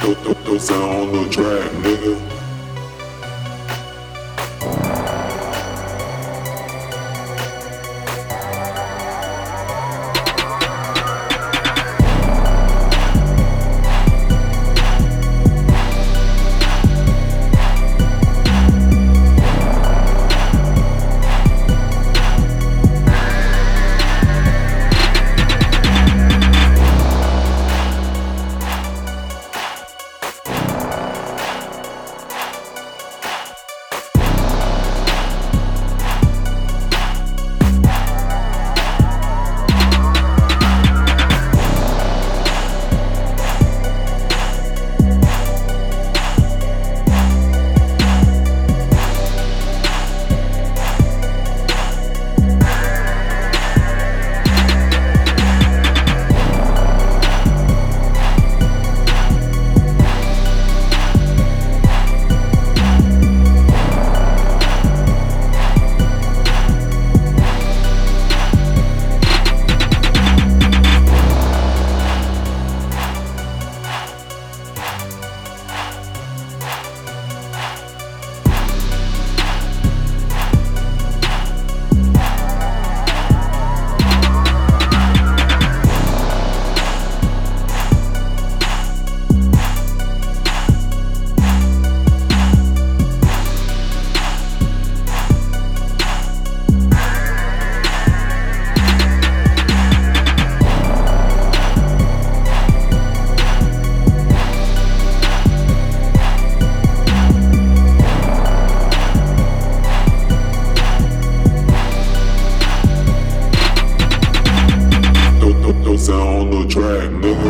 Those on the track, nigga.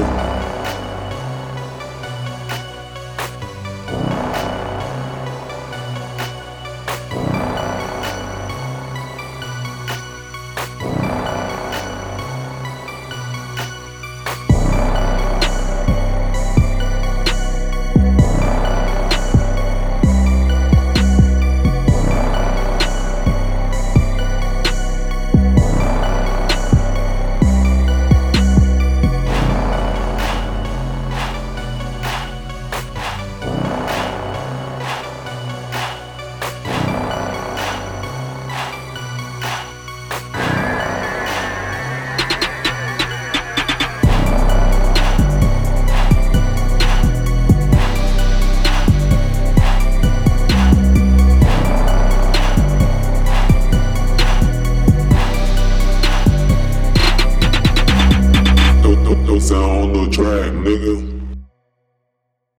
Track, Those on the track, nigga.